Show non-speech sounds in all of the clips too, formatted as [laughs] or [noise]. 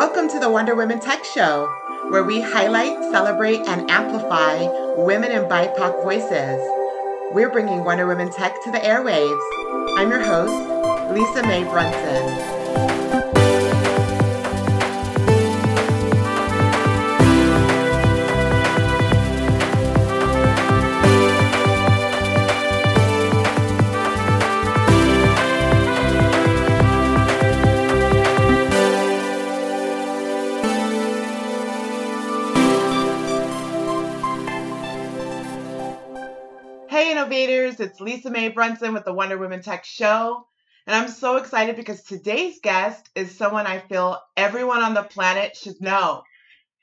Welcome to the Wonder Women Tech Show, where we highlight, celebrate, and amplify women and BIPOC voices. We're bringing Wonder Women Tech to the airwaves. I'm your host, Lisa Mae Brunson. Lisa Mae Brunson with the Wonder Women Tech Show. And I'm so excited because today's guest is someone I feel everyone on the planet should know.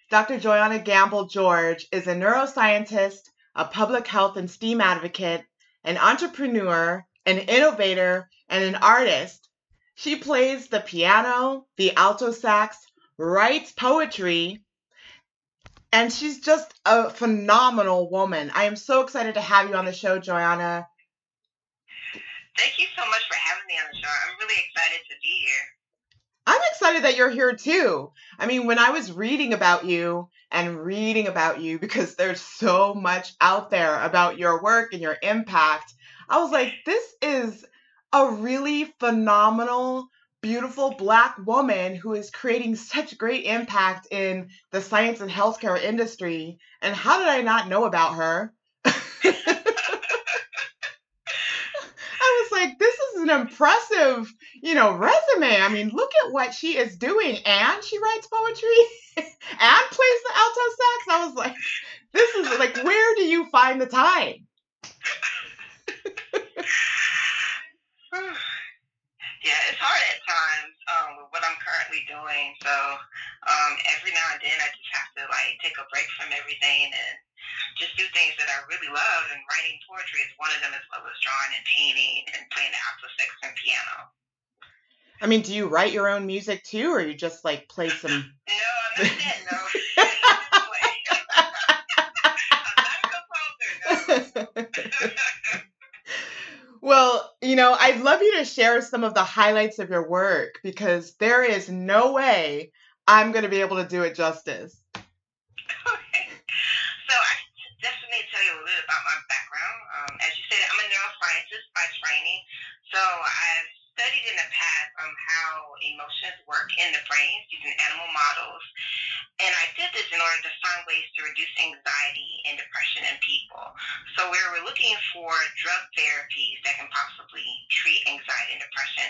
Dr. Joyonna Gamble George is a neuroscientist, a public health and STEAM advocate, an entrepreneur, an innovator, and an artist. She plays the piano, the alto sax, writes poetry, and she's just a phenomenal woman. I am so excited to have you on the show, Joyonna. Thank you so much for having me on the show. I'm really excited to be here. I'm excited that you're here too. I mean, when I was reading about you and reading about you, because there's so much out there about your work and your impact, I was like, this is a really phenomenal beautiful black woman who is creating such great impact in the science and healthcare industry. And how did I not know about her? [laughs] I was like, this is an impressive, you know, resume. I mean, look at what she is doing. And she writes poetry [laughs] and plays the alto sax. I was like, this is like, where do you find the time? [sighs] yeah, it's hard at times um, with what I'm currently doing. So um, every now and then I just have to like take a break from everything and just do things that I really love. And writing poetry is one of them, as well as drawing and painting and playing the alto sax and piano. I mean, do you write your own music too, or you just like play some? [laughs] no, I'm not that. No. I'm not a composer. No. Well, you know, I'd love you to share some of the highlights of your work because there is no way I'm going to be able to do it justice. Okay. So I definitely tell you a little bit about my background. Um, as you said, I'm a neuroscientist by training. So I've studied in the past um, how emotions work in the brain using animal models. And I did this in order to find ways to reduce anxiety and depression in people. So we were looking for drug therapies that can possibly treat anxiety and depression.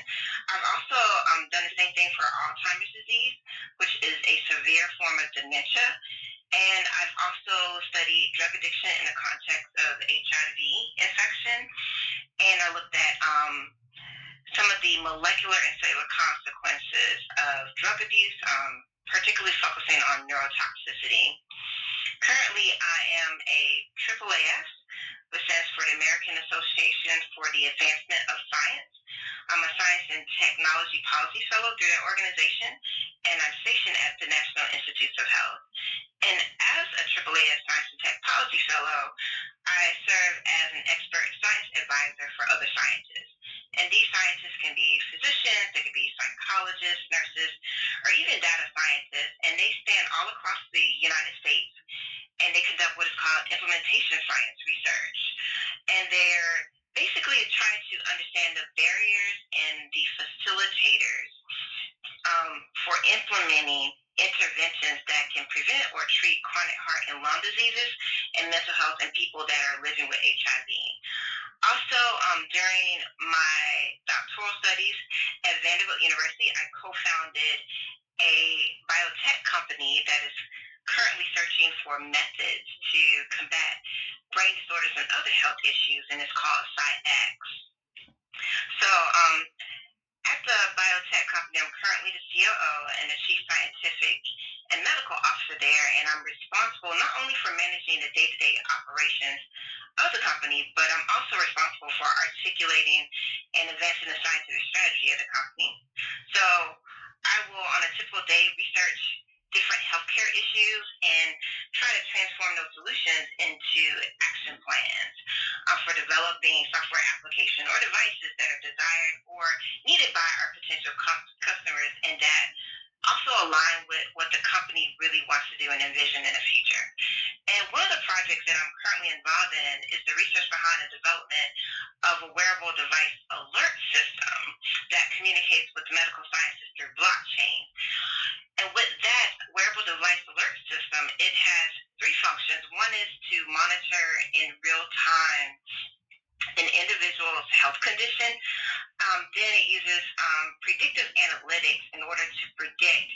I've also um, done the same thing for Alzheimer's disease, which is a severe form of dementia. And I've also studied drug addiction in the context of HIV infection. And I looked at um, some of the molecular and cellular consequences of drug abuse, um, particularly focusing on neurotoxicity. Currently, I am a AAAS, which stands for the American Association for the Advancement of Science. I'm a Science and Technology Policy Fellow through that organization, and I'm stationed at the National Institutes of Health. And as a AAAS Science and Tech Policy Fellow, I serve as an expert science advisor for other scientists. And these scientists can be physicians, they could be psychologists, nurses, or even data scientists. And they span all across the United States and they conduct what is called implementation science research. And they're basically trying to understand the barriers and the facilitators um, for implementing interventions that can prevent or treat chronic heart and lung diseases and mental health in people that are living with HIV. Also, um, during my doctoral studies at Vanderbilt University, I co-founded a biotech company that is currently searching for methods to combat brain disorders and other health issues, and it's called SciX. So, um, the biotech company, I'm currently the COO and the chief scientific and medical officer there, and I'm responsible not only for managing the day-to-day operations of the company, but I'm also responsible for articulating and advancing the scientific strategy of the company. So I will, on a typical day, research different healthcare issues and try to transform those solutions into action plans uh, for developing software application or devices that are desired or needed by our potential customers and that also align with what the company really wants to do and envision in the future. And one of the projects that I'm currently involved in is the research behind the development of a wearable device alert system that communicates with medical sciences through blockchain. And with that wearable device system, it has three functions. One is to monitor in real time an individual's health condition. Um, then it uses um, predictive analytics in order to predict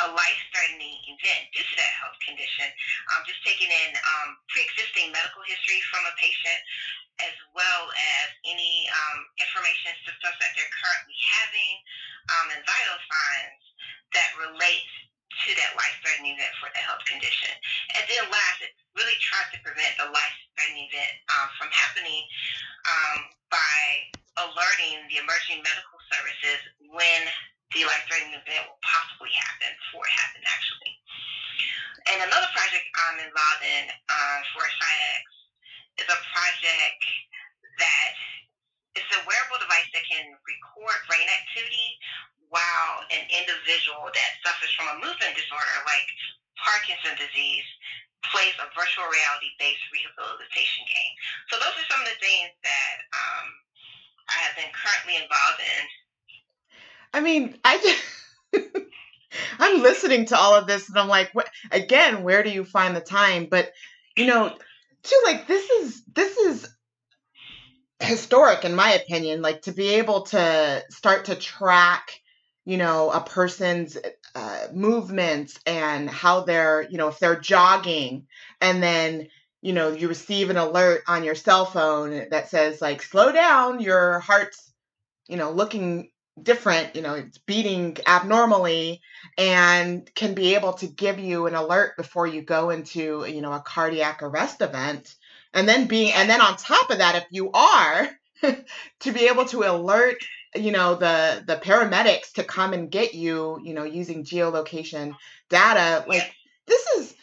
a life-threatening event due to that health condition. Um, just taking in um, pre-existing medical history from a patient, as well as any um, information systems that they're currently having, um, and vital signs that relate to that life-threatening event for the health condition. And then last, it really tries to prevent the life-threatening event um, from happening um, by alerting the emerging medical services when the life-threatening event will possibly happen before it happens actually. And another project I'm involved in uh, for SciX is a project that it's a wearable device that can record brain activity while an individual that suffers from a movement disorder like Parkinson's disease plays a virtual reality based rehabilitation game. So those are some of the things that um, I have been currently involved in. I mean, I [laughs] I'm listening to all of this and I'm like, what, again, where do you find the time? But you know, too, like this is this is historic in my opinion. Like to be able to start to track you know a person's uh, movements and how they're you know if they're jogging and then you know you receive an alert on your cell phone that says like slow down your heart's you know looking different you know it's beating abnormally and can be able to give you an alert before you go into you know a cardiac arrest event. And then being and then on top of that if you are [laughs] to be able to alert you know the the paramedics to come and get you you know using geolocation data like this is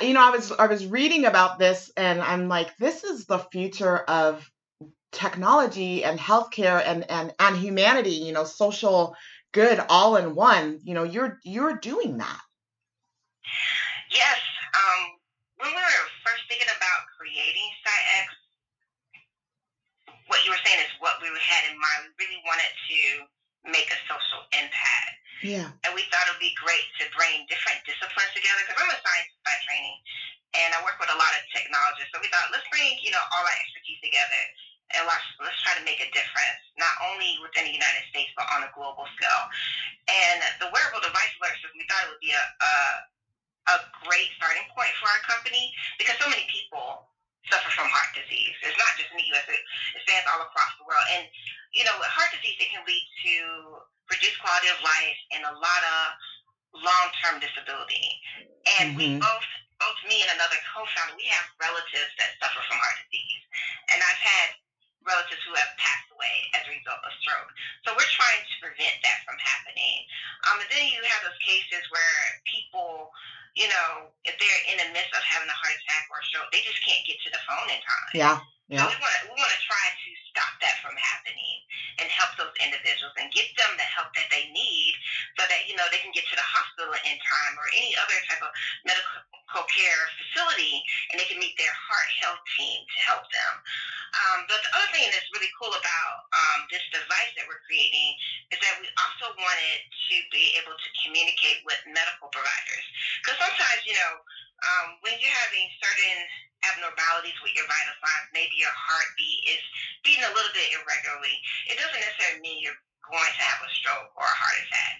you know i was i was reading about this and i'm like this is the future of technology and healthcare and and and humanity you know social good all in one you know you're you're doing that yes um when we were first thinking about creating SciX what you were saying is what we had in mind. We really wanted to make a social impact. Yeah. And we thought it would be great to bring different disciplines together because I'm a scientist by training and I work with a lot of technologists. So we thought, let's bring, you know, all our expertise together and let's, let's try to make a difference, not only within the United States, but on a global scale. And the wearable device alert system, we thought it would be a, a, a great starting point for our company because so many people suffer from heart disease. It's not just in the U.S. It, it spans all across the world. And, you know, heart disease, it can lead to reduced quality of life and a lot of long-term disability. And mm-hmm. we both, both me and another co-founder, we have relatives that suffer from heart disease. And I've had relatives who have passed away as a result of stroke. So we're trying to prevent that from happening. Um, and then you have those cases where people you know, if they're in the midst of having a heart attack or a stroke, they just can't get to the phone in time. Yeah. Yeah. So we want to we want to try to stop that from happening and help those individuals and get them the help that they need so that you know they can get to the hospital in time or any other type of medical care facility and they can meet their heart health team to help them. Um, but the other thing that's really cool about um, this device that we're creating is that we also wanted to be able to communicate with medical providers because sometimes you know um, when you're having certain abnormalities with your vital signs, maybe your heartbeat is beating a little bit irregularly, it doesn't necessarily mean you're going to have a stroke or a heart attack.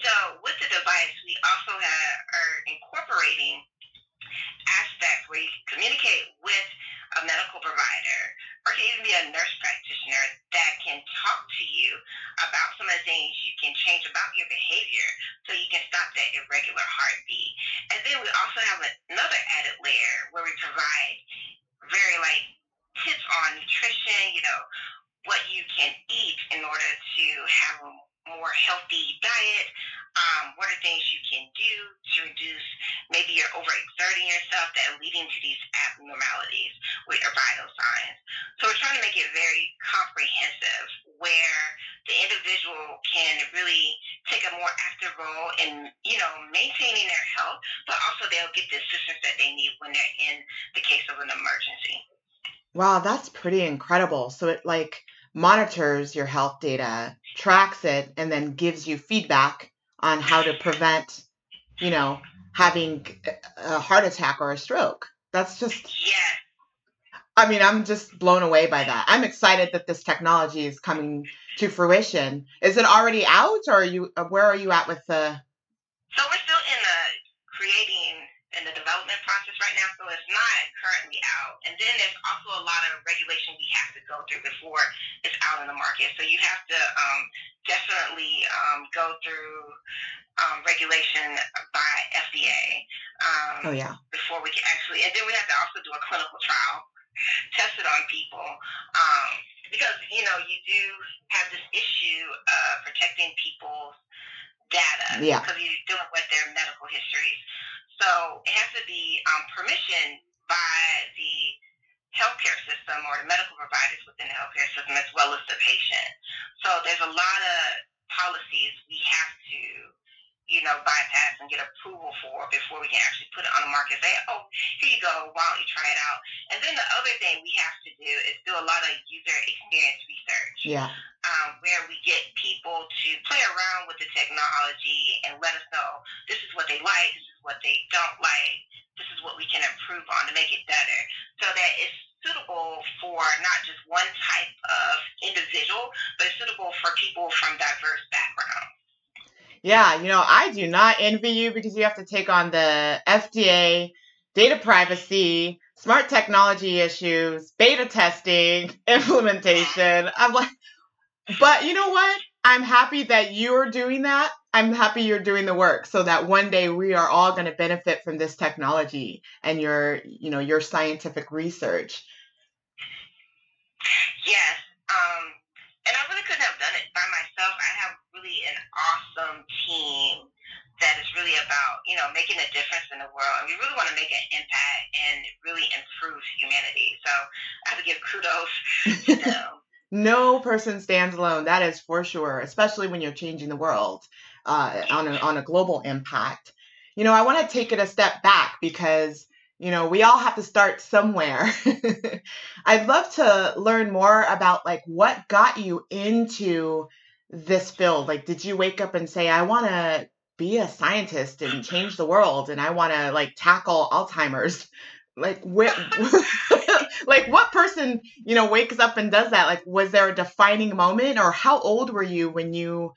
So with the device, we also have, are incorporating aspects where you communicate with a medical provider or can even be a nurse practitioner that can talk to you about some of the things you can change about your behavior so you can stop that irregular heartbeat. And then we also have another added layer where we provide very like tips on nutrition, you know, what you can eat in order to have a more healthy diet, um, what are things you can do to reduce maybe you're overexerting yourself that are leading to these abnormalities with your vital signs. So we're trying to make it very comprehensive where the individual can really take a more active role in, you know, maintaining their health, but also they'll get the assistance that they need when they're in the case of an emergency. Wow, that's pretty incredible. So it like monitors your health data, tracks it, and then gives you feedback on how to prevent, you know, having a heart attack or a stroke. That's just Yes. I mean, I'm just blown away by that. I'm excited that this technology is coming to fruition. Is it already out, or are you? uh, Where are you at with the? So we're still in the creating and the development process right now, so it's not currently out. And then there's also a lot of regulation we have to go through before it's out in the market. So you have to um, definitely um, go through um, regulation by FDA um, Oh yeah. before we can actually, and then we have to also do a clinical trial, test it on people. Um, because, you know, you do have this issue of protecting people's data Yeah. because you're dealing with their medical histories. So it has to be um, permission by the healthcare system or the medical providers within the healthcare system as well as the patient. So there's a lot of policies we have to, you know, bypass and get approval for before we can actually put it on the market. Say, oh, here you go. Why don't you try it out? And then the other thing we have to do is do a lot of user experience research Yeah. um, where we get people to play around with the technology and let us know this is what they like, what they don't like, this is what we can improve on to make it better, so that it's suitable for not just one type of individual, but it's suitable for people from diverse backgrounds. Yeah. You know, I do not envy you because you have to take on the FDA, data privacy, smart technology issues, beta testing, [laughs] implementation. I'm like, but you know what? I'm happy that you're doing that. I'm happy you're doing the work so that one day we are all going to benefit from this technology and your, you know, your scientific research. Yes. Um, and I really couldn't have done it by myself. I have really an awesome team that is really about, you know, making a difference in the world. And we really want to make an impact and really improve humanity. So I have to give kudos to them. No person stands alone. That is for sure, especially when you're changing the world uh, on a, on a global impact. You know, I want to take it a step back because you know we all have to start somewhere. [laughs] I'd love to learn more about like what got you into this field. Like, did you wake up and say, "I want to be a scientist and change the world, and I want to like tackle Alzheimer's"? Like, where? [laughs] like what person you know wakes up and does that like was there a defining moment or how old were you when you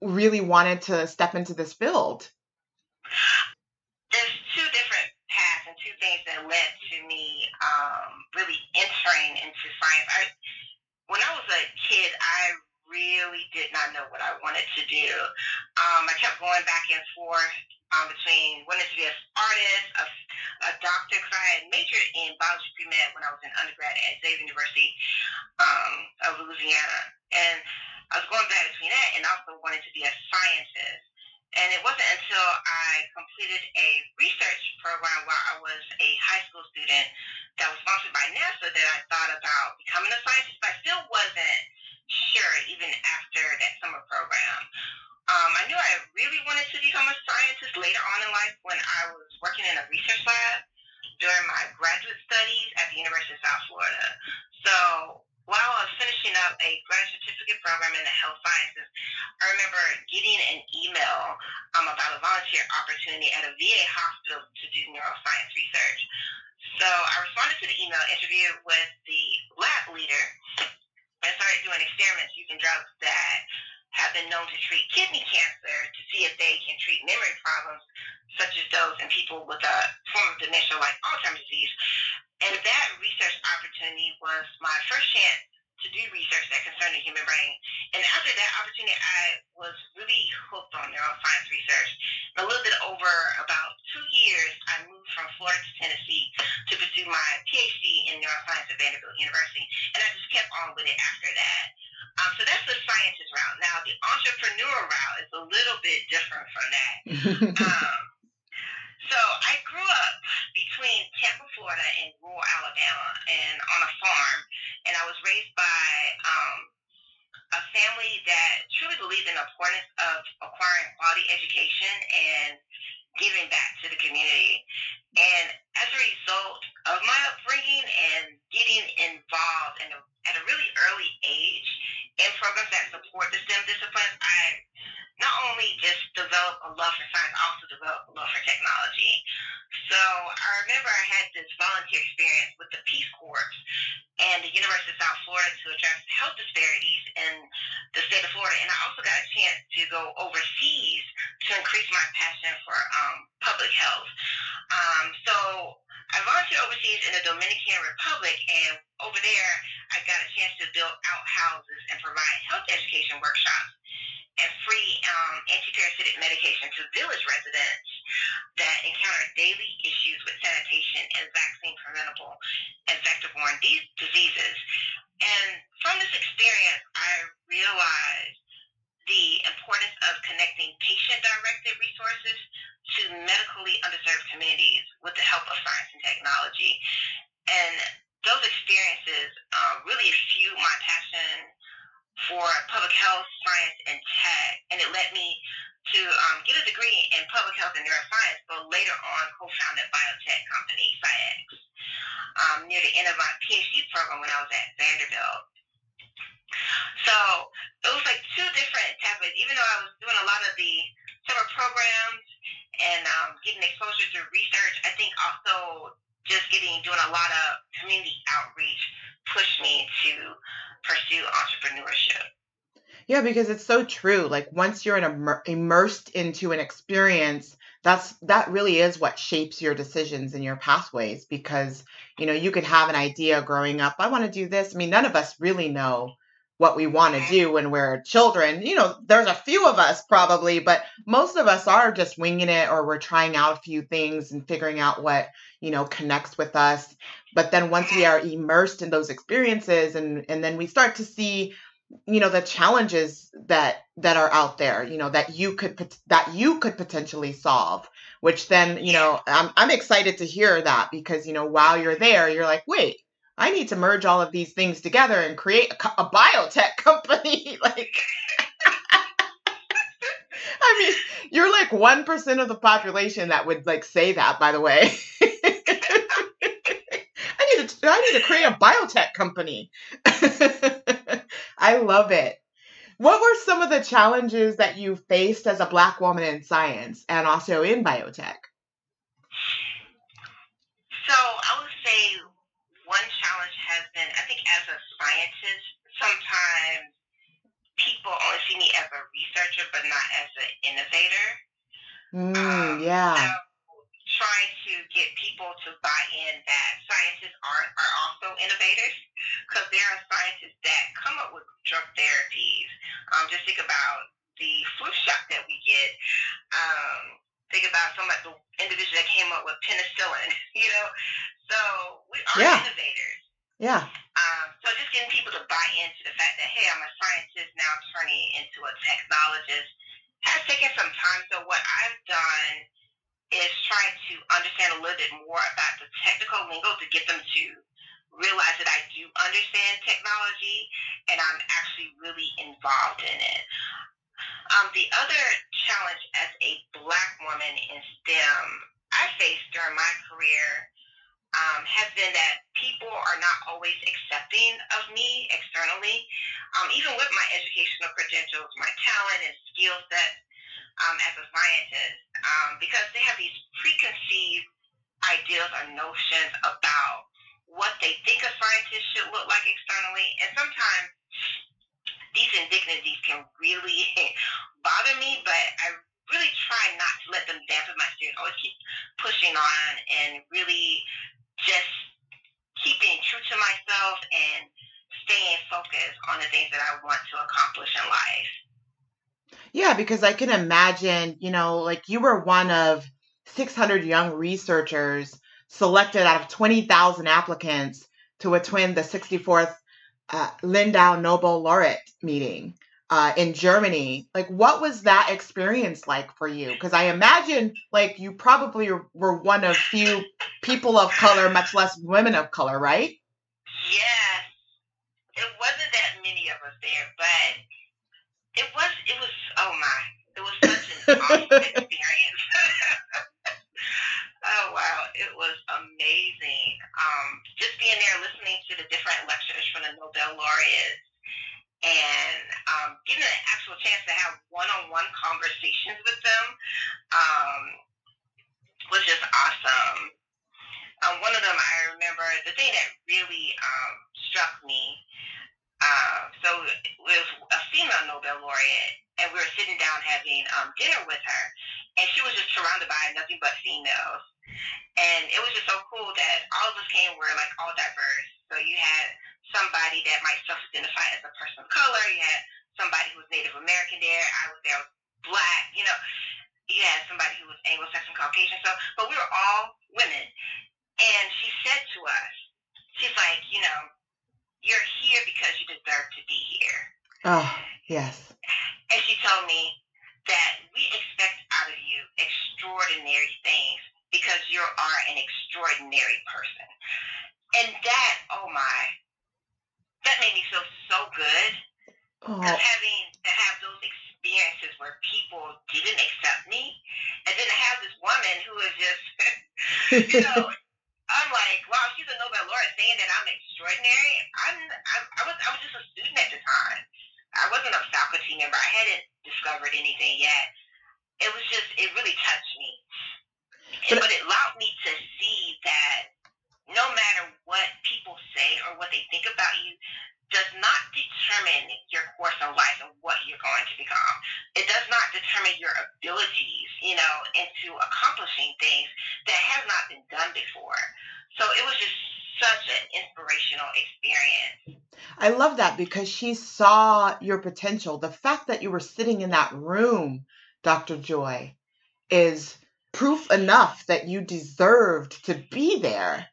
really wanted to step into this field There's two different paths and two things that led to me um, really entering into science. I, when I was a kid, I really did not know what I wanted to do. Um, I kept going back and forth um, between wanting to be an artist, a, a doctor, because I had majored in biology pre-med when I was in undergrad at Xavier University um, of Louisiana. And I was going back between that and also wanting to be a scientist. And it wasn't until I completed a research program while I was a high school student that was sponsored by NASA that I thought about becoming a scientist, but I still wasn't sure even after that summer program. Um, I knew I really wanted to become a scientist later on in life when I was working in a research lab during my graduate studies at the University of South Florida. So while I was finishing up a graduate certificate program in the health sciences, I remember getting an email um, about a volunteer opportunity at a VA hospital to do neuroscience research. So I responded to the email, interviewed with the lab leader, and started doing experiments using drugs that have been known to treat kidney cancer to see if they can treat memory problems, such as those in people with a form of dementia like Alzheimer's disease. And that research opportunity was my first chance to do research that concerned the human brain. And after that opportunity, I was really hooked on neuroscience research. And a little bit over about two years, I moved from Florida to Tennessee to pursue my PhD in neuroscience at Vanderbilt University. And I just kept on with it after that. Um, so that's the scientist route. Now, the entrepreneur route is a little bit different from that. [laughs] Um, so I grew up between Tampa, Florida, and rural Alabama, and on a farm. And I was raised by um, a family that truly believes in the importance of acquiring quality education and giving back to the community. And as a result of my upbringing and getting involved in a, at a really early age in programs that support the STEM disciplines, I not only just developed a love for science, I also developed a love for technology. So I remember I had this volunteer experience with the Peace Corps and the University of South Florida to address health disparities in the state of Florida. And I also got a chance to go overseas to increase my passion for um, public health. Um, so I volunteered overseas in the Dominican Republic, and over there, I got a chance to build outhouses and provide health education workshops and free um, antiparasitic medication to village residents that encounter daily issues with sanitation and vaccine preventable and vector-borne de- diseases. And from this experience, I realized the importance of connecting patient-directed resources to medically underserved communities with the help of science and technology. And those experiences uh, really fueled my passion for public health, science, and tech. And it led me to um, get a degree in public health and neuroscience, but later on co-founded a biotech company, SciX, um, near the end of my PhD program when I was at Vanderbilt. So it was like two different pathways. Even though I was doing a lot of the summer programs and um, getting exposure to research, I think also just getting doing a lot of community outreach pushed me to pursue entrepreneurship. Yeah, because it's so true. Like once you're in immer- immersed into an experience, that's that really is what shapes your decisions and your pathways. Because you know you could have an idea growing up. I want to do this. I mean, none of us really know what we want to do when we're children. You know, there's a few of us probably, but most of us are just winging it or we're trying out a few things and figuring out what, you know, connects with us. But then once we are immersed in those experiences and and then we start to see you know the challenges that that are out there you know that you could that you could potentially solve which then you know I'm, I'm excited to hear that because you know while you're there you're like wait I need to merge all of these things together and create a, a biotech [laughs] company. like, [laughs] I mean, you're like 1% of the population that would like say that, by the way. [laughs] I need to, I need to create a biotech company. I love it. What were some of the challenges that you faced as a black woman in science and also in biotech? So I would say one challenge has been, I think, as a scientist, sometimes people only see me as a researcher, but not as an innovator. Mm, um, yeah. So trying to get people to buy in that scientists are, are also innovators because there are scientists that come up with drug therapies. Um, just think about the flu shot that we get. Um, think about some of the individuals that came up with penicillin, [laughs] you know. So we are yeah. innovators. Yeah. Um, so just getting people to buy into the fact that, hey, I'm a scientist now turning into a technologist has taken some time. So what I've done is try to understand a little bit more about the technical lingo to get them to realize that I do understand technology and I'm actually really involved in it. Um, the other challenge as a black woman in STEM I faced during my career um, has been that people are not always accepting of me externally, um, even with my educational credentials, my talent and skill set um, as a scientist, um, because they have these preconceived ideas or notions about what they think a scientist should look like externally, and sometimes these indignities can really [laughs] bother me, but I really try not to let them dampen my spirit. Always keep pushing on and really just keeping true to myself and staying focused on the things that I want to accomplish in life. Yeah, because I can imagine, you know, like you were one of 600 young researchers selected out of 20,000 applicants to attend the 64th uh, Lindau Nobel laureate meeting uh, in Germany. Like, what was that experience like for you? Because I imagine, like, you probably were one of few people of color, much less women of color, right? Yes. it wasn't that many of us there, but it was it was oh my, it was such an awesome [laughs] experience. [laughs] oh wow, it was amazing. Um, just being there, listening to the different lectures from the Nobel laureates, and um, getting an actual chance to have one-on-one conversations with them um, was just awesome. Um, one of them, I remember, the thing that really um, struck me. Uh, so it was a female Nobel laureate, and we were sitting down having um, dinner with her, and she was just surrounded by nothing but females. And it was just so cool that all of us came were like all diverse. So you had somebody that might self-identify as a person of color. You had somebody who was Native American there. I was there, black. You know, you had somebody who was Anglo-Saxon Caucasian. So, but we were all women. And she said to us, she's like, you know, you're here because you deserve to be here. Oh, yes. And she told me that we expect out of you extraordinary things because you are an extraordinary person. And that, oh my, that made me feel so good. Because oh. having to have those experiences where people didn't accept me, and then to have this woman who is just, [laughs] you know, I'm like, wow, she's a Nobel laureate saying that I'm extraordinary. I'm, I'm I was I was just a student at the time. I wasn't a faculty member. I hadn't discovered anything yet. It was just it really touched me. But, but it allowed me to see that no matter what people say or what they think about you, does not determine your course in life and what you're going to become. It does not determine your abilities, you know, into accomplishing things that have not been done before. So it was just such an inspirational experience. I love that because she saw your potential. The fact that you were sitting in that room, Dr. Joy, is proof enough that you deserved to be there.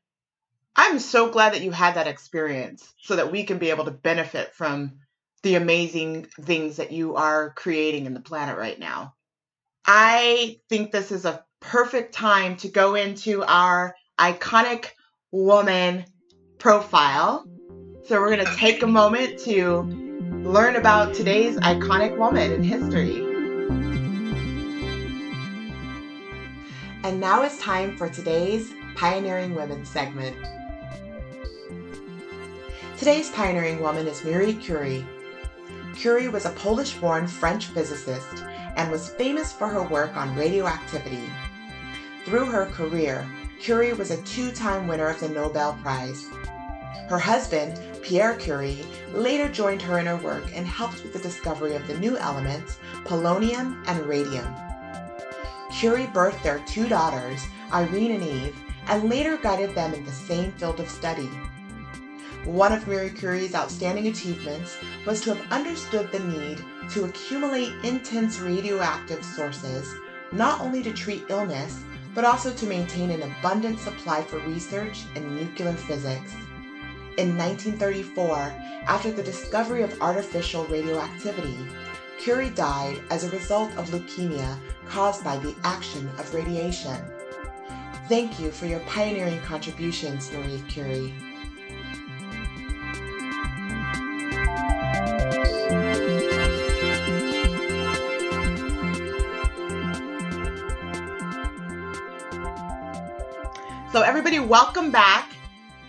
I'm so glad that you had that experience so that we can be able to benefit from the amazing things that you are creating in the planet right now. I think this is a perfect time to go into our iconic woman profile. So, we're going to take a moment to learn about today's iconic woman in history. And now it's time for today's Pioneering Women segment. Today's pioneering woman is Marie Curie. Curie was a Polish born French physicist and was famous for her work on radioactivity. Through her career, Curie was a two time winner of the Nobel Prize. Her husband, Pierre Curie, later joined her in her work and helped with the discovery of the new elements, polonium and radium. Curie birthed their two daughters, Irene and Eve, and later guided them in the same field of study. One of Marie Curie's outstanding achievements was to have understood the need to accumulate intense radioactive sources, not only to treat illness, but also to maintain an abundant supply for research in nuclear physics. In 1934, after the discovery of artificial radioactivity, Curie died as a result of leukemia caused by the action of radiation. Thank you for your pioneering contributions, Marie Curie. So, everybody, welcome back.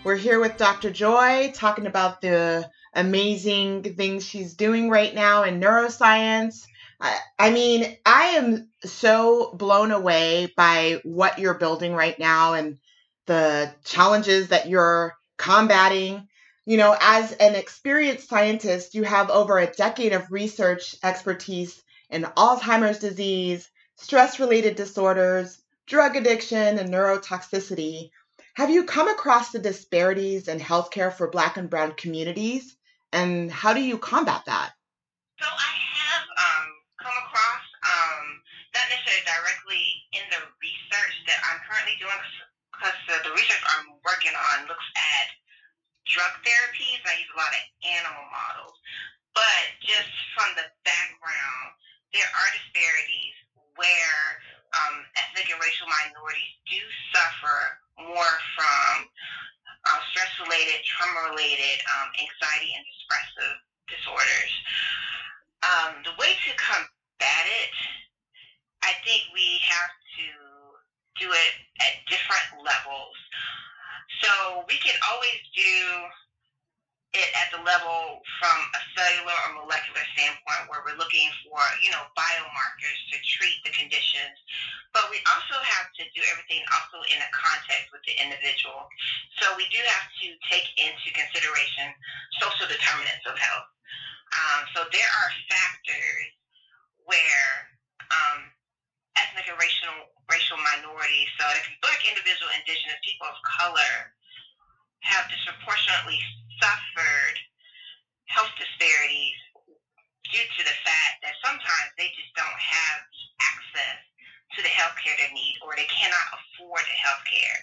We're here with Dr. Joy talking about the amazing things she's doing right now in neuroscience. I, I mean, I am so blown away by what you're building right now and the challenges that you're combating. You know, as an experienced scientist, you have over a decade of research expertise in Alzheimer's disease, stress related disorders, drug addiction, and neurotoxicity, have you come across the disparities in healthcare for Black and Brown communities, and how do you combat that? So I have um, come across, um, not necessarily directly in the research that I'm currently doing, because the, the research I'm working on looks at drug therapies. I use a lot of animal models, but just from the background, there are disparities where um, ethnic and racial minorities do suffer more from uh, stress-related, trauma-related, um, anxiety and depressive disorders. Um, the way to combat it, I think we have to do it at different levels. So we can always do it at the level from a cellular or molecular standpoint where we're looking for, you know, biomarkers to treat the conditions. But we also have to do everything also in a context with the individual. So we do have to take into consideration social determinants of health. Um, so there are factors where um, ethnic and racial racial minorities, so the black individual, indigenous people of color, have disproportionately suffered health disparities due to the fact that sometimes they just don't have the access to the health care they need or they cannot afford the health care.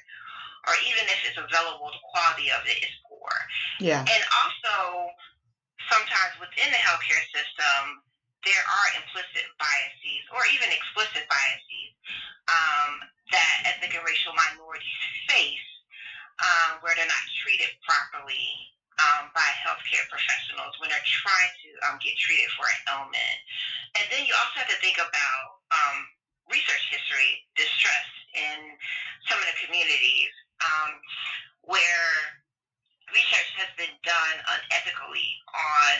Or even if it's available, the quality of it is poor. Yeah. And also, sometimes within the healthcare system, there are implicit biases or even explicit biases um, that ethnic and racial minorities [laughs] face um, where they're not treated properly um, by healthcare professionals when they're trying to um, get treated for an ailment. And then you also have to think about um, research history, distress in some of the communities um, where research has been done unethically on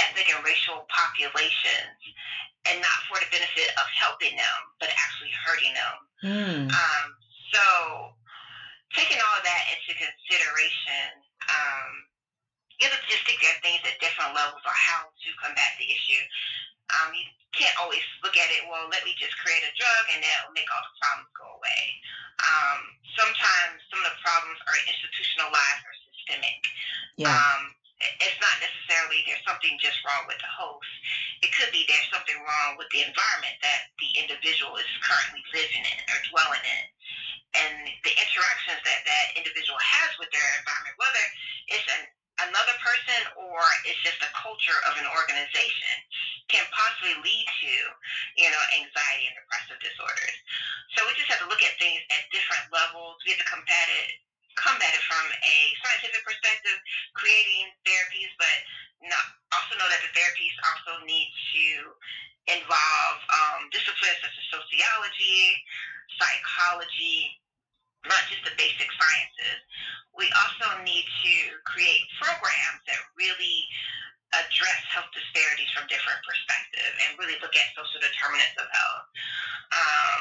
ethnic and racial populations and not for the benefit of helping them, but actually hurting them. Mm. Um, so taking all of that into consideration, um, you have to just think at things at different levels on how to combat the issue. Um, you can't always look at it, well, let me just create a drug and that will make all the problems go away. Um, sometimes some of the problems are institutionalized or systemic. Yeah. Um, it's not necessarily there's something just wrong with the host. It could be there's something wrong with the environment that the individual is currently living in or dwelling in and the interactions that that individual has with their environment, whether it's an, another person or it's just a culture of an organization, can possibly lead to, you know, anxiety and depressive disorders. So we just have to look at things at different levels. We have to combat it, combat it from a scientific perspective, creating therapies, but not, also know that the therapies also need to involve um, disciplines such as sociology, psychology, not just the basic sciences. We also need to create programs that really address health disparities from different perspectives and really look at social determinants of health, um,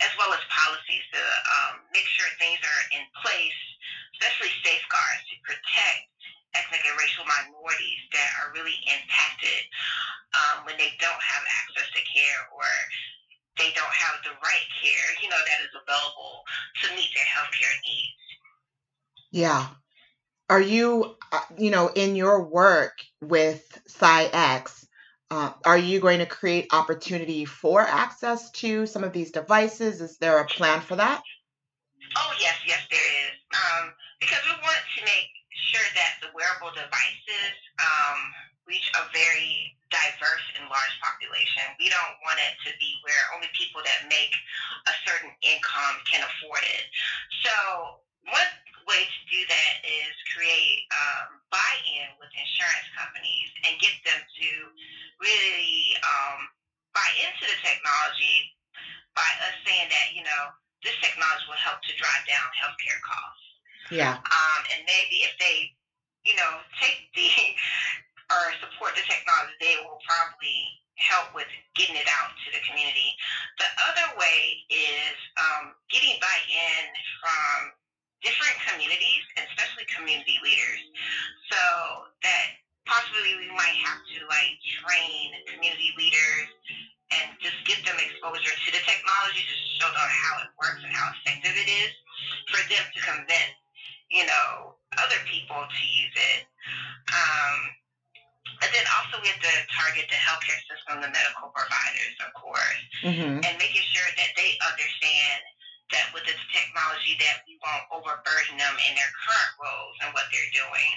as well as policies to um, make sure things are in place, especially safeguards to protect ethnic and racial minorities that are really impacted um, when they don't have access to care or they don't have the right care, you know, that is available to meet their healthcare needs. Yeah. Are you, uh, you know, in your work with SciX, uh, are you going to create opportunity for access to some of these devices? Is there a plan for that? Oh, yes, yes, there is. Um, because we want to make sure that the wearable devices um, reach a very diverse and large population. We don't want it to be where only people that make a certain income can afford it. So one way to do that is create um, buy-in with insurance companies and get them to really um, buy into the technology by us saying that, you know, this technology will help to drive down healthcare costs. Yeah. Um, and maybe if they, you know, take the [laughs] or support the technology, they will probably help with getting it out to the community. The other way is um, getting buy-in from different communities, and especially community leaders, so that possibly we might have to like train community leaders and just give them exposure to the technology to show them how it works and how effective it is for them to convince, you know, other people to use it. Um, and then also we have to target the healthcare system, the medical providers, of course, Mm-hmm. and making sure that they understand that with this technology that we won't overburden them in their current roles and what they're doing.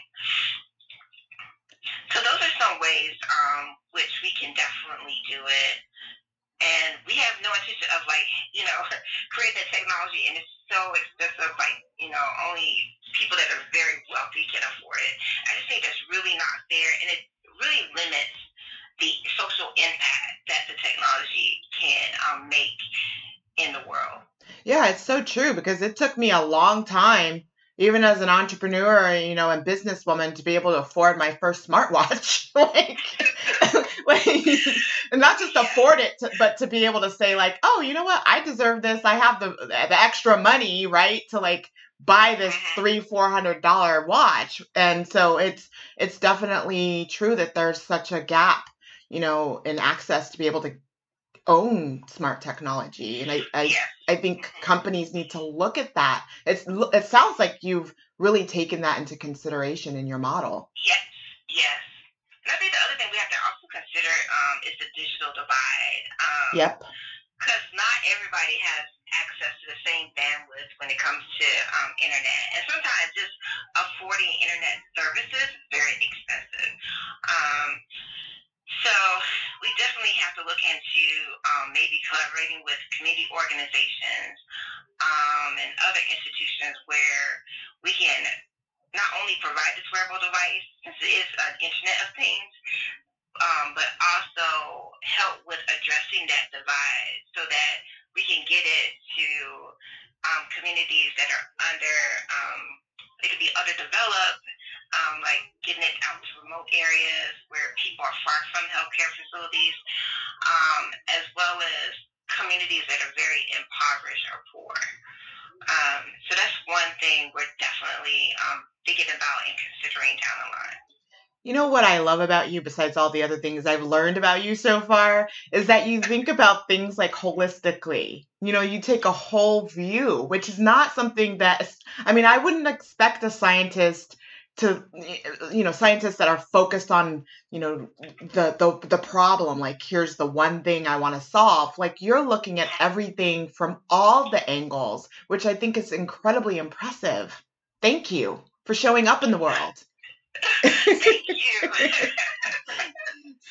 So those are some ways um, which we can definitely do it. and we have no intention of like you know creating that technology, and it's so expensive. Like you know, only people that are very wealthy can afford it. I just think that's really not fair, and it really limits the social impact that the technology can um, make in the world. Yeah, it's so it took me a long time, even as an entrepreneur, you know, and businesswoman, to be able to afford my first smartwatch. [laughs] like, [laughs] like, and not just afford it, to, but to be able to say, like, oh, you know what, I deserve this. I have the the extra money, right, to like buy this Mm-hmm. three four hundred dollar watch. And so it's it's definitely true that there's such a gap, you know, in access to be able to own smart technology. And I I, Yeah. I think companies need to look at that. It's it sounds like you've really taken that into consideration in your model. Yes, yes. And I think the other thing we have to also consider um, is the digital divide. Um, Yep. Because not everybody has access to the same bandwidth when it comes to um, internet. And sometimes just affording internet services is very expensive. Um, so we definitely have to look into um, maybe collaborating with community organizations um, and other institutions where we can not only provide this wearable device, since it is an Internet of Things, um, but also help with addressing that divide so that we can get it to um, communities that are under, um, they could be underdeveloped, um, like getting it out to remote areas where people are far from healthcare facilities, um, as well as communities that are very impoverished or poor. Um, so that's one thing we're definitely um, thinking about and considering down the line. You know what I love about you, besides all the other things I've learned about you so far, is that you think about things like holistically. You know, you take a whole view, which is not something that, I mean, I wouldn't expect a scientist to, you know, scientists that are focused on, you know, the the, the problem. Like, here's the one thing I want to solve. Like, you're looking at everything from all the angles, which I think is incredibly impressive. Thank you for showing up in the world. Thank you.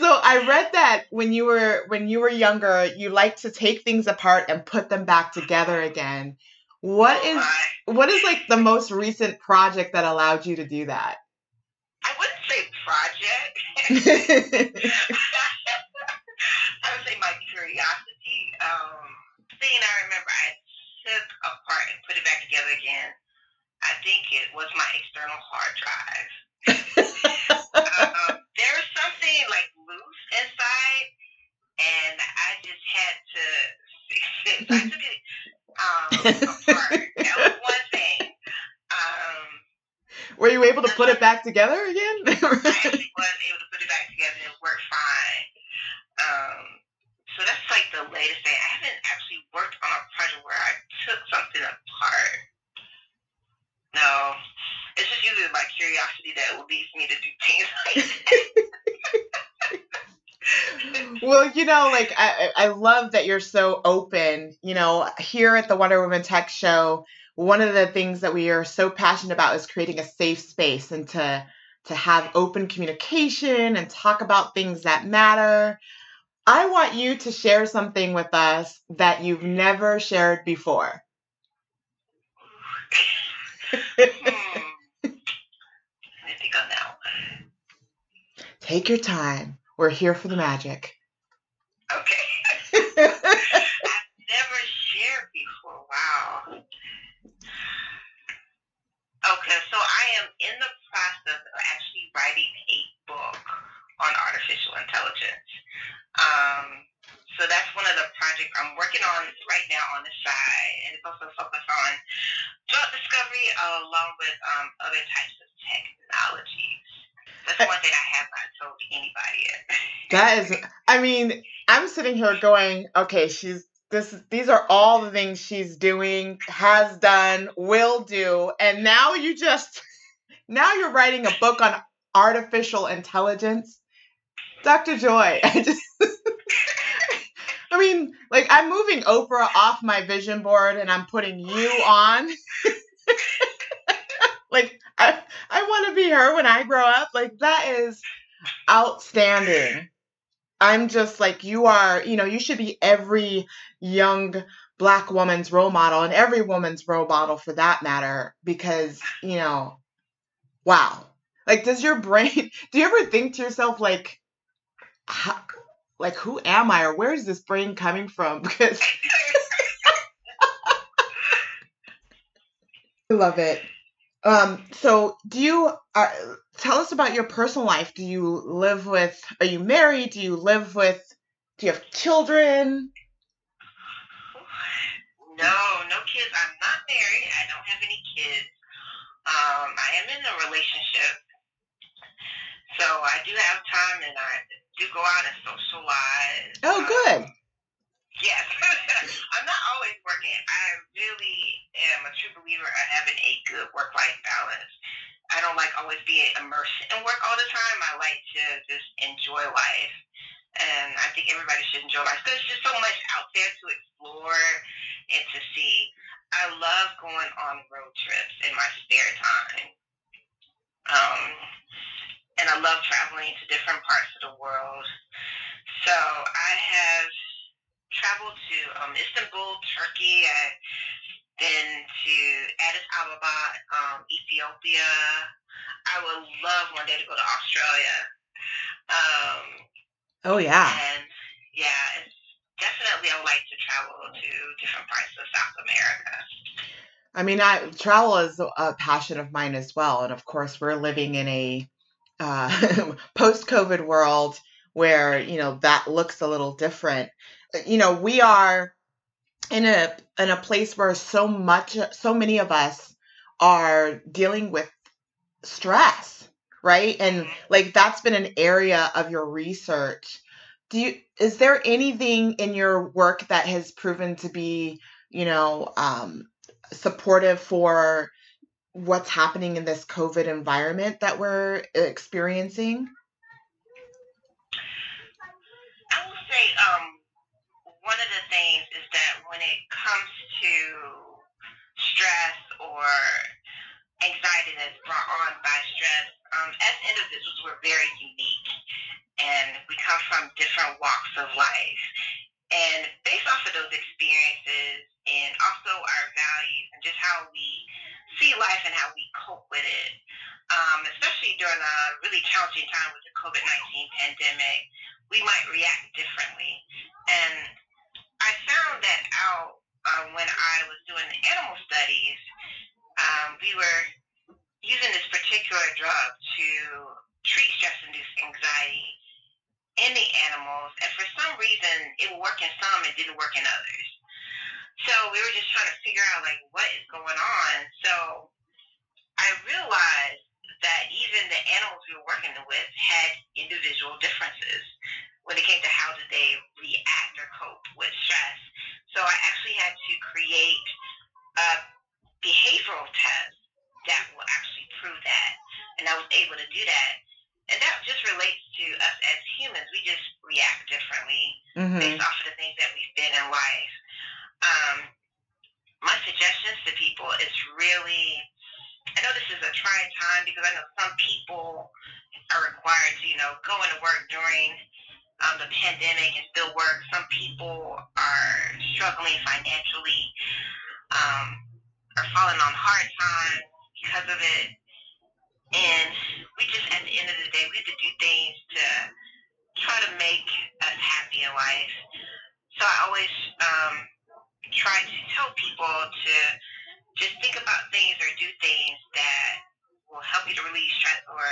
So I read that when you were when you were younger, you like to take things apart and put them back together again. What is my. what is like the most recent project that allowed you to do that? I wouldn't say project. [laughs] [laughs] I would say my curiosity. Um, thing I remember I took apart and put it back together again. I think it was my external hard drive. [laughs] um, there was something like loose inside, and I just had to fix it. So I took it um, [laughs] apart. That was one thing. Um, were you able to put it back together again? [laughs] I actually was able to put it back together and it worked fine. Um, so that's like the latest thing. I haven't actually worked on a project where I took something apart. No, it's just usually my curiosity that leads me to do things like that. [laughs] well, you know, like I, I I love that you're so open. You know, here at the Wonder Women Tech Show, one of the things that we are so passionate about is creating a safe space and to to have open communication and talk about things that matter. I want you to share something with us that you've never shared before. hmm. [laughs] Me think on that one. Take your time. We're here for the magic. Okay. I've [laughs] Never shared before. Wow. Okay, so I am in the process of actually writing a book on artificial intelligence. Um, so that's one of the projects I'm working on right now on the side, and it's also focused on drug discovery along with um, other types of technologies. That's one thing I have not told anybody yet. [laughs] That is, I mean, I'm sitting here going, okay, she's this. These are all the things she's doing, has done, will do, and now you just, [laughs] now you're writing a book on artificial intelligence, Dr. Joy. I just, [laughs] I mean, like I'm moving Oprah off my vision board and I'm putting you on. like I, I want to be her when I grow up. Like that is outstanding. I'm just like you are, you know, you should be every young black woman's role model and every woman's role model for that matter because, you know, wow. Like does your brain [laughs] do you ever think to yourself like how, like who am I or where is this brain coming from [laughs] because [laughs] I love it. Um, so do you uh, tell us about your personal life? Do you live with? Are you married? Do you live with? Do you have children? No, no kids. I'm not married. I don't have any kids. Um, I am in a relationship, so I do have time, and I do go out and socialize. Oh, good. Um, Yes, [laughs] I'm not always working. I really am a true believer of having a good work-life balance. I don't like always being immersed in work all the time. I like to just enjoy life. And I think everybody should enjoy life because there's just so much out there to explore and to see. I love going on road trips in my spare time. Um, and I love traveling to different parts of the world. So I have traveled to um, Istanbul, Turkey. I've been to Addis Ababa, um, Ethiopia. I would love one day to go to Australia. Um, oh yeah. And yeah, it's definitely I would like to travel to different parts of South America. I mean, I travel is a passion of mine as well, and of course, we're living in a uh, [laughs] post-COVID world where you know that looks a little different you know, we are in a in a place where so much so many of us are dealing with stress, right? And like that's been an area of your research. Do you is there anything in your work that has proven to be, you know, um, supportive for what's happening in this COVID environment that we're experiencing? I will say, um, one of the things is that when it comes to stress or anxiety that's brought on by stress, um, as individuals, we're very unique and we come from different walks of life. And based off of those experiences and also our values and just how we see life and how we cope with it, um, especially during a really challenging time with the COVID 19 pandemic, we might react differently. And I found that out um, when I was doing animal studies. Um, we were using this particular drug to treat stress-induced anxiety in the animals, and for some reason, it would work in some and didn't work in others. So we were just trying to figure out like what is going on. So I realized that even the animals we were working with had individual differences when it came to how did they react or cope with stress. So I actually had to create a behavioral test that will actually prove that. And I was able to do that. And that just relates to us as humans. We just react differently mm-hmm. based off of the things that we've been in life. Um, my suggestions to people is really, I know this is a trying time because I know some people are required to, you know, go into work during um, the pandemic and still work. Some people are struggling financially, um, are falling on hard times because of it. And we just, at the end of the day, we have to do things to try to make us happy in life. So I always um, try to tell people to just think about things or do things that will help you to relieve stress or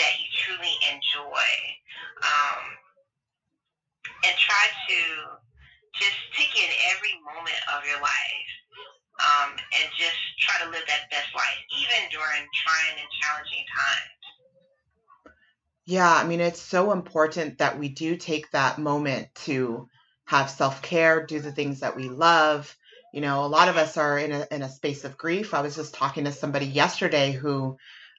that you truly enjoy. Um, and try to just take in every moment of your life um, and just try to live that best life, even during trying and challenging times. Yeah, I mean, it's so important that we do take that moment to have self care, do the things that we love. You know, a lot of us are in a, in a space of grief. I was just talking to somebody yesterday who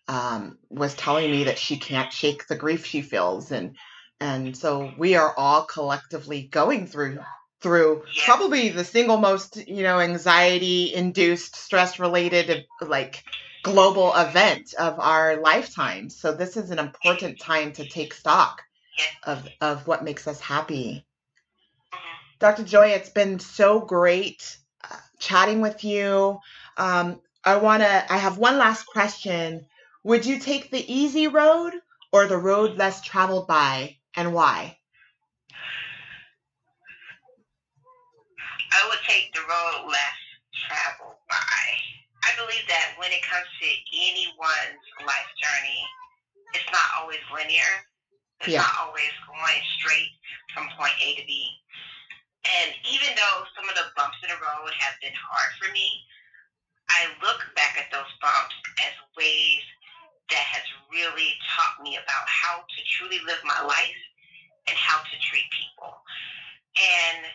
um, was telling me that she can't shake the grief she feels. And and so we are all collectively going through through probably the single most you know anxiety induced stress related like global event of our lifetime so this is an important time to take stock of of what makes us happy. Mhm. Dr. Joy, it's been so great uh, chatting with you. Um, I want to, I have one last question. Would you take the easy road or the road less traveled by, and why? I would take the road less traveled by. I believe that when it comes to anyone's life journey, it's not always linear. It's Yeah. not always going straight from point A to B. And even though some of the bumps in the road have been hard for me, I look back at those bumps as ways that has really taught me about how to truly live my life and how to treat people. And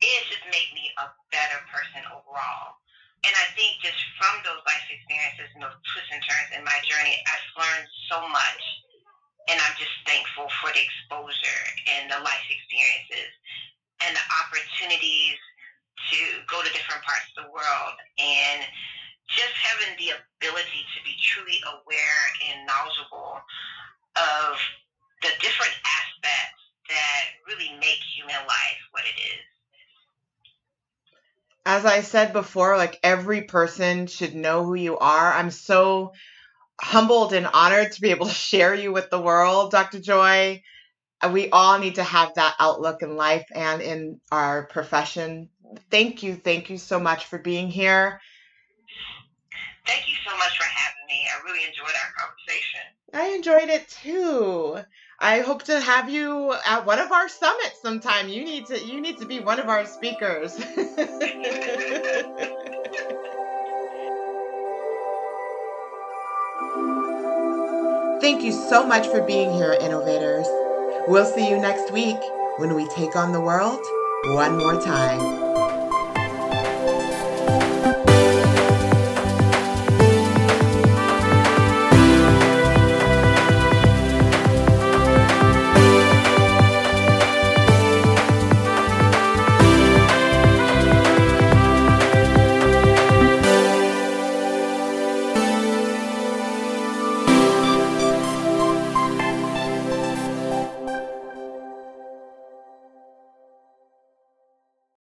it's just made me a better person overall. And I think just from those life experiences and those twists and turns in my journey, I've learned so much. And I'm just thankful for the exposure and the life experiences and the opportunities to go to different parts of the world and just having the ability to be truly aware and knowledgeable of the different aspects that really make human life what it is. As I said before, like every person should know who you are. I'm so humbled and honored to be able to share you with the world, Dr. Joy. We all need to have that outlook in life and in our profession. Thank you. Thank you so much for being here. Thank you so much for having me. I really enjoyed our conversation. I enjoyed it too. I hope to have you at one of our summits sometime. You need to you need to be one of our speakers. [laughs] Thank you so much for being here, innovators. We'll see you next week when we take on the world one more time.